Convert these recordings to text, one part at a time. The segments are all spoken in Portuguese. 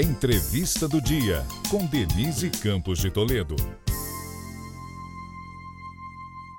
Entrevista do Dia, com Denise Campos de Toledo.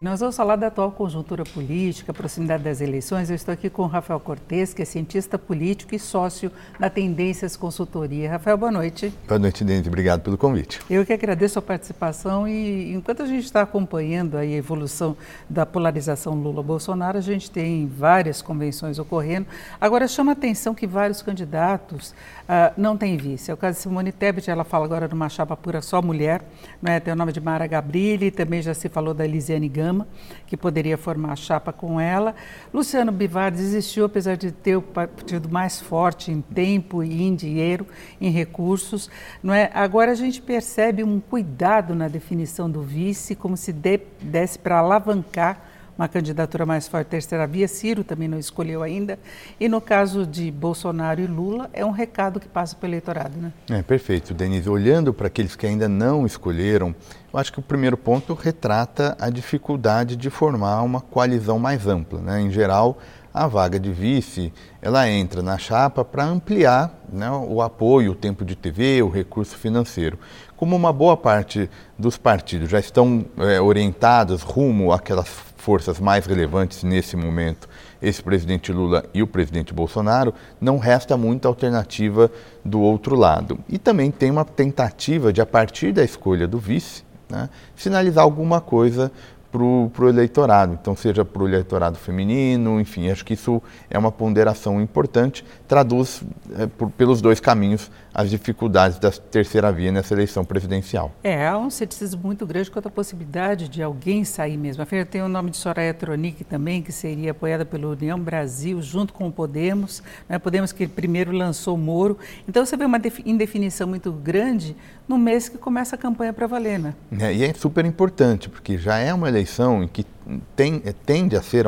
Nós vamos falar da atual conjuntura política, proximidade das eleições. Eu estou aqui com o Rafael Cortes, que é cientista político e sócio da Tendências Consultoria. Rafael, boa noite. Boa noite, Denise. Obrigado pelo convite. Eu que agradeço a participação e enquanto a gente está acompanhando a evolução da polarização Lula-Bolsonaro, a gente tem várias convenções ocorrendo. Agora, chama a atenção que vários candidatos uh, não têm vice. É o caso de Simone Tebet, ela fala agora numa chapa pura só mulher, não é? tem o nome de Mara Gabrilli, também já se falou da Elisiane Gama que poderia formar chapa com ela. Luciano Bivar desistiu, apesar de ter o partido mais forte em tempo e em dinheiro, em recursos. Não é? Agora a gente percebe um cuidado na definição do vice, como se desse para alavancar uma candidatura mais forte terceira via. Ciro também não escolheu ainda. E no caso de Bolsonaro e Lula, é um recado que passa para o eleitorado, né? É, perfeito, Denise. Olhando para aqueles que ainda não escolheram, eu acho que o primeiro ponto retrata a dificuldade de formar uma coalizão mais ampla. Né? Em geral, a vaga de vice ela entra na chapa para ampliar né, o apoio, o tempo de TV, o recurso financeiro. Como uma boa parte dos partidos já estão é, orientados rumo àquelas forças mais relevantes nesse momento, esse presidente Lula e o presidente Bolsonaro, não resta muita alternativa do outro lado. E também tem uma tentativa de, a partir da escolha do vice, né, sinalizar alguma coisa para o eleitorado, então seja para o eleitorado feminino, enfim, acho que isso é uma ponderação importante, traduz é, por, pelos dois caminhos as dificuldades da terceira via nessa eleição presidencial. É, há um ceticismo muito grande quanto à possibilidade de alguém sair mesmo. Afinal, tem o nome de Soraya Tronic também, que seria apoiada pela União Brasil, junto com o Podemos, né? Podemos que primeiro lançou o Moro. Então você vê uma indefinição muito grande no mês que começa a campanha para valer, né? É, e é super importante, porque já é uma eleição em que tem, tende a ser,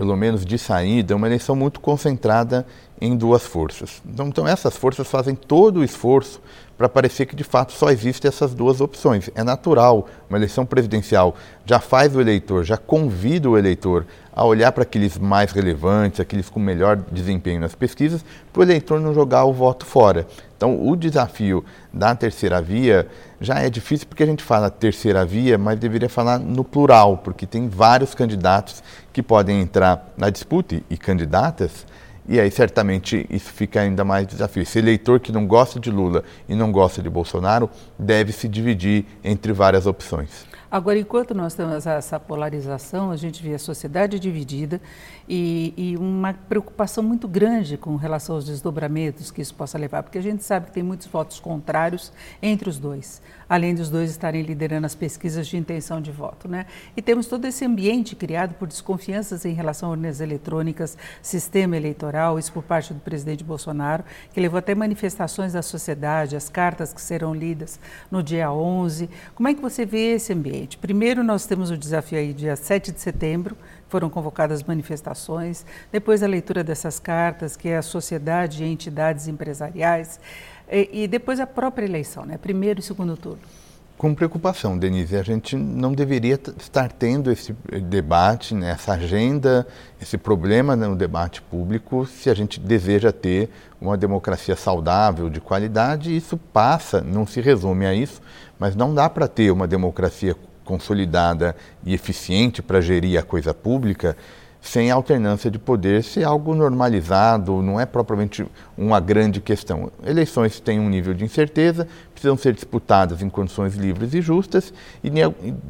pelo menos de saída, uma eleição muito concentrada em duas forças. Então, então essas forças fazem todo o esforço para parecer que de fato só existem essas duas opções. É natural, uma eleição presidencial já faz o eleitor, já convida o eleitor a olhar para aqueles mais relevantes, aqueles com melhor desempenho nas pesquisas, para o eleitor não jogar o voto fora. Então, o desafio da terceira via já é difícil porque a gente fala terceira via, mas deveria falar no plural, porque tem vários candidatos que podem entrar na disputa e, candidatas e aí, certamente, isso fica ainda mais desafio. Esse eleitor que não gosta de Lula e não gosta de Bolsonaro deve se dividir entre várias opções. Agora, enquanto nós temos essa polarização, a gente vê a sociedade dividida e, e, uma preocupação muito grande com relação aos desdobramentos que isso possa levar, porque a gente sabe que tem muitos votos contrários entre os dois, além dos dois estarem liderando as pesquisas de intenção de voto. Né? E temos todo esse ambiente criado por desconfianças em relação a urnas eletrônicas, sistema eleitoral, isso por parte do presidente Bolsonaro, que levou até manifestações da sociedade, as cartas que serão lidas no dia 11. Como é que você vê esse ambiente? Primeiro, nós temos o desafio aí, dia 7 de setembro, foram convocadas manifestações, depois a leitura dessas cartas, que é a sociedade e entidades empresariais, e, e depois a própria eleição, né? primeiro e segundo turno. Com preocupação, Denise, a gente não deveria estar tendo esse debate, né, essa agenda, esse problema no debate público, se a gente deseja ter uma democracia saudável, de qualidade. Isso passa, não se resume a isso, mas não dá para ter uma democracia consolidada e eficiente para gerir a coisa pública sem alternância de poder ser algo normalizado, não é propriamente uma grande questão. Eleições têm um nível de incerteza, precisam ser disputadas em condições livres e justas, e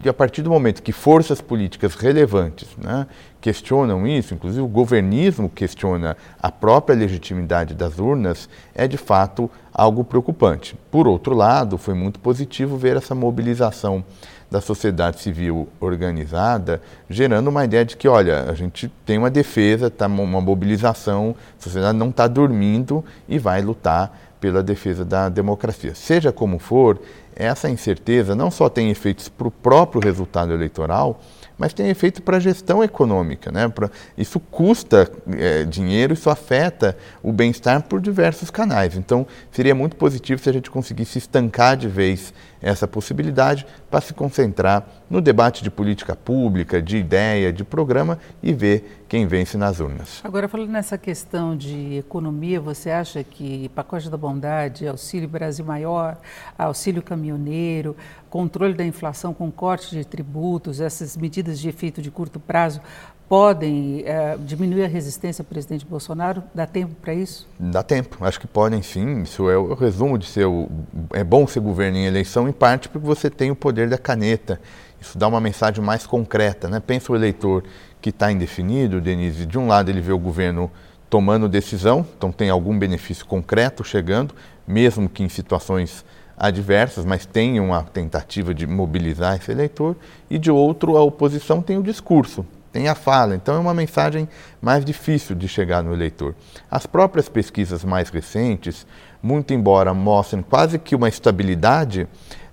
a partir do momento que forças políticas relevantes né, questionam isso, inclusive o governismo questiona a própria legitimidade das urnas, é de fato algo preocupante. Por outro lado, foi muito positivo ver essa mobilização da sociedade civil organizada, gerando uma ideia de que, olha, a gente tem uma defesa, tá uma mobilização, a sociedade não está dormindo e vai lutar pela defesa da democracia. Seja como for, essa incerteza não só tem efeitos para o próprio resultado eleitoral, mas tem efeito para a gestão econômica. Né? Pra, isso custa é, dinheiro, isso afeta o bem-estar por diversos canais. Então, seria muito positivo se a gente conseguisse estancar de vez essa possibilidade para se concentrar no debate de política pública, de ideia, de programa e ver quem vence nas urnas. Agora, falando nessa questão de economia, você acha que pacote da Bondade, Auxílio Brasil Maior, Auxílio Caminhoneiro, controle da inflação com corte de tributos, essas medidas de efeito de curto prazo podem é, diminuir a resistência ao presidente Bolsonaro? Dá tempo para isso? Dá tempo, acho que podem sim. Isso é o resumo de ser. O, é bom ser governo em eleição, em parte porque você tem o poder da caneta. Isso dá uma mensagem mais concreta. Né? Pensa o eleitor que está indefinido, Denise. De um lado, ele vê o governo tomando decisão, então tem algum benefício concreto chegando, mesmo que em situações adversas, mas tem uma tentativa de mobilizar esse eleitor. E de outro, a oposição tem o discurso tem a fala. Então é uma mensagem mais difícil de chegar no eleitor. As próprias pesquisas mais recentes, muito embora mostrem quase que uma estabilidade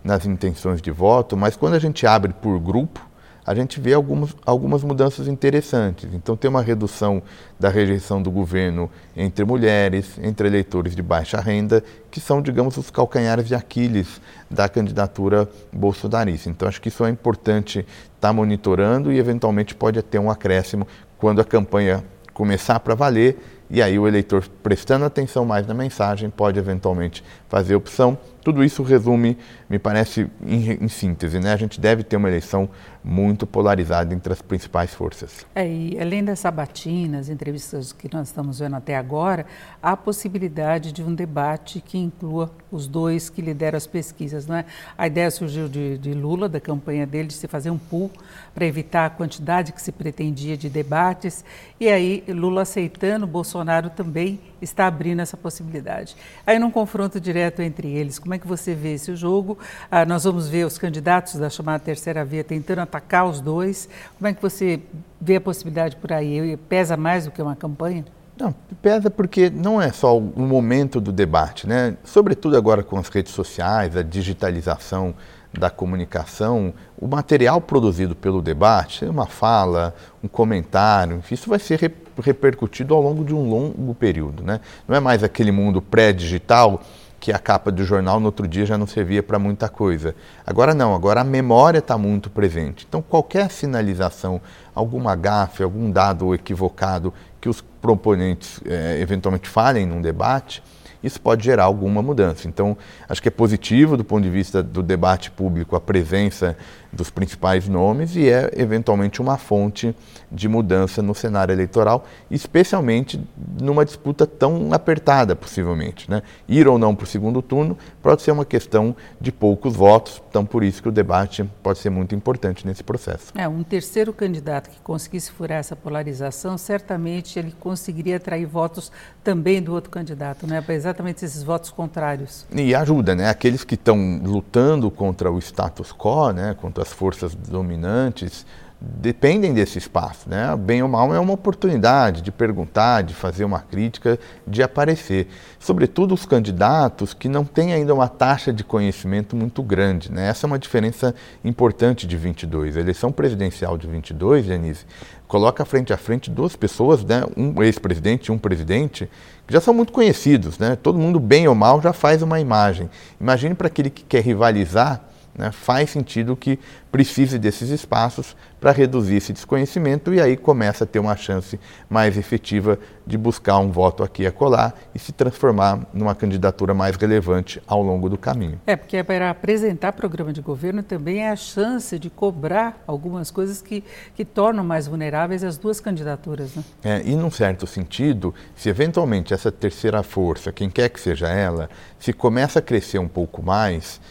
nas intenções de voto, mas quando a gente abre por grupo, a gente vê algumas, algumas mudanças interessantes. Então, tem uma redução da rejeição do governo entre mulheres, entre eleitores de baixa renda, que são, digamos, os calcanhares de Aquiles da candidatura bolsonarista. Então, acho que isso é importante estar tá monitorando e, eventualmente, pode ter um acréscimo quando a campanha começar para valer e aí o eleitor prestando atenção mais na mensagem pode eventualmente fazer opção. Tudo isso resume, me parece, em, em, síntese, né? A gente deve ter uma eleição muito polarizada entre as principais forças. É, e além das sabatinas, entrevistas que nós estamos vendo até agora, há a possibilidade de um debate que inclua os dois que lideram as pesquisas, não é? A ideia surgiu de, de Lula, da campanha dele, de se fazer um pool para evitar a quantidade que se pretendia de debates, e aí Lula aceitando, Bolsonaro também está abrindo essa possibilidade. Aí, num confronto direto entre eles, como é que você vê esse jogo? Ah, nós vamos ver os candidatos da chamada terceira via tentando atacar os dois. Como é que você vê a possibilidade por aí? Pesa mais do que uma campanha? Não, pesa porque não é só o momento do debate, né? Sobretudo agora com as redes sociais, a digitalização da comunicação, o material produzido pelo debate, uma fala, um comentário, isso vai ser repercutido ao longo de um longo período. Né? Não é mais aquele mundo pré-digital que a capa do jornal no outro dia já não servia para muita coisa. Agora não, agora a memória está muito presente. Então qualquer sinalização, alguma gafe, algum dado equivocado que os proponentes é, eventualmente falem num debate, isso pode gerar alguma mudança. Então, acho que é positivo do ponto de vista do debate público a presença dos principais nomes e é eventualmente uma fonte de mudança no cenário eleitoral, especialmente numa disputa tão apertada, possivelmente. Né? Ir ou não para o segundo turno pode ser uma questão de poucos votos, então por isso que o debate pode ser muito importante nesse processo. É, um terceiro candidato que conseguisse furar essa polarização, certamente ele conseguiria atrair votos também do outro candidato, né? exatamente esses votos contrários. E ajuda, né? Aqueles que estão lutando contra o status quo, né? contra as forças dominantes, dependem desse espaço, né? Bem ou mal é uma oportunidade de perguntar, de fazer uma crítica, de aparecer. Sobretudo os candidatos que não têm ainda uma taxa de conhecimento muito grande, né? Essa é uma diferença importante de 22. A eleição presidencial de 22, Denise, coloca frente a frente duas pessoas, né? Um ex-presidente e um presidente, que já são muito conhecidos, né? Todo mundo, bem ou mal, já faz uma imagem. Imagine para aquele que quer rivalizar né, faz sentido que precise desses espaços para reduzir esse desconhecimento e aí começa a ter uma chance mais efetiva de buscar um voto aqui e acolá e se transformar numa candidatura mais relevante ao longo do caminho. É, porque é para apresentar programa de governo também é a chance de cobrar algumas coisas que, que tornam mais vulneráveis as duas candidaturas. Né? É, e num certo sentido, se eventualmente essa terceira força, quem quer que seja ela, se começa a crescer um pouco mais,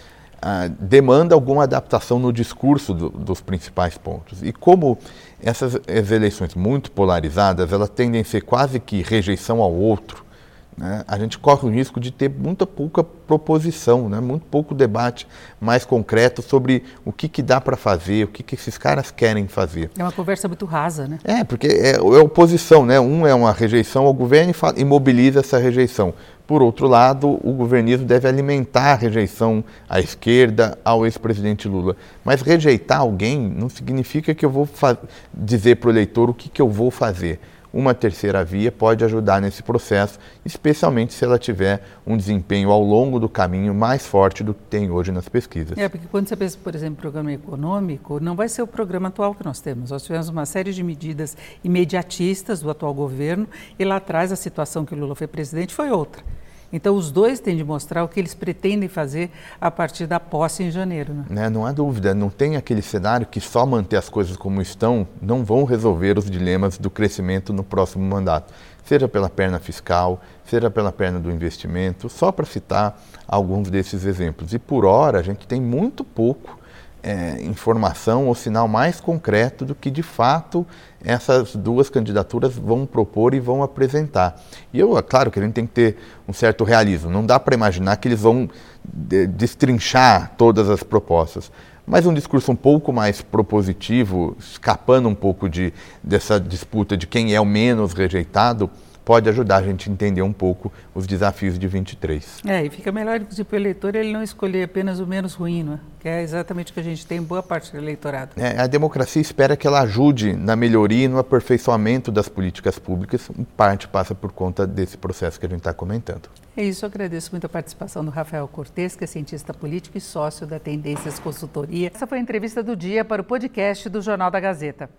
ah, demanda alguma adaptação no discurso do, dos principais pontos. E como essas eleições muito polarizadas, elas tendem a ser quase que rejeição ao outro, né? a gente corre o risco de ter muita pouca proposição, né? muito pouco debate mais concreto sobre o que, que dá para fazer, o que, que esses caras querem fazer. É uma conversa muito rasa, né? É, porque é, é oposição, né? Um é uma rejeição ao governo e, mobiliza essa rejeição. Por outro lado, o governismo deve alimentar a rejeição à esquerda, ao ex-presidente Lula. Mas rejeitar alguém não significa que eu vou dizer para o eleitor o que, que eu vou fazer uma terceira via pode ajudar nesse processo, especialmente se ela tiver um desempenho ao longo do caminho mais forte do que tem hoje nas pesquisas. É, porque quando você pensa, por exemplo, em programa econômico, não vai ser o programa atual que nós temos. Nós tivemos uma série de medidas imediatistas do atual governo e lá atrás a situação que o Lula foi presidente foi outra. Então, os dois têm de mostrar o que eles pretendem fazer a partir da posse em janeiro. Né? Né, não há dúvida, não tem aquele cenário que só manter as coisas como estão não vão resolver os dilemas do crescimento no próximo mandato, seja pela perna fiscal, seja pela perna do investimento, só para citar alguns desses exemplos. E por hora, a gente tem muito pouco é, informação ou sinal mais concreto do que de fato essas duas candidaturas vão propor e vão apresentar. E eu, é claro que a gente tem que ter um certo realismo, não dá para imaginar que eles vão destrinchar todas as propostas. Mas um discurso um pouco mais propositivo, escapando um pouco de, dessa disputa de quem é o menos rejeitado, pode ajudar a gente a entender um pouco os desafios de 23. É, e fica melhor, inclusive, para o eleitor ele não escolher apenas o menos ruim, não é? que é exatamente o que a gente tem em boa parte do eleitorado. É, a democracia espera que ela ajude na melhoria e no aperfeiçoamento das políticas públicas, em parte passa por conta desse processo que a gente está comentando. É isso, eu agradeço muito a participação do Rafael Cortes, que é cientista político e sócio da Tendências Consultoria. Essa foi a entrevista do dia para o podcast do Jornal da Gazeta.